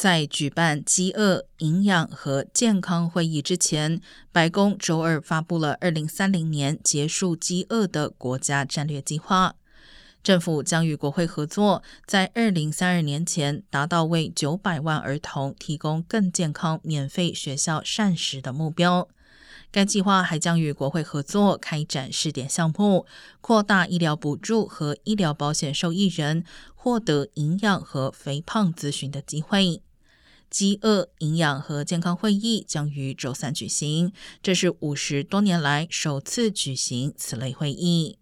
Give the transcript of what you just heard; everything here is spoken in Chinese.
在举办饥饿、营养和健康会议之前，白宫周二发布了二零三零年结束饥饿的国家战略计划。政府将与国会合作，在二零三二年前达到为九百万儿童提供更健康、免费学校膳食的目标。该计划还将与国会合作开展试点项目，扩大医疗补助和医疗保险受益人获得营养和肥胖咨询的机会。饥饿、营养和健康会议将于周三举行，这是五十多年来首次举行此类会议。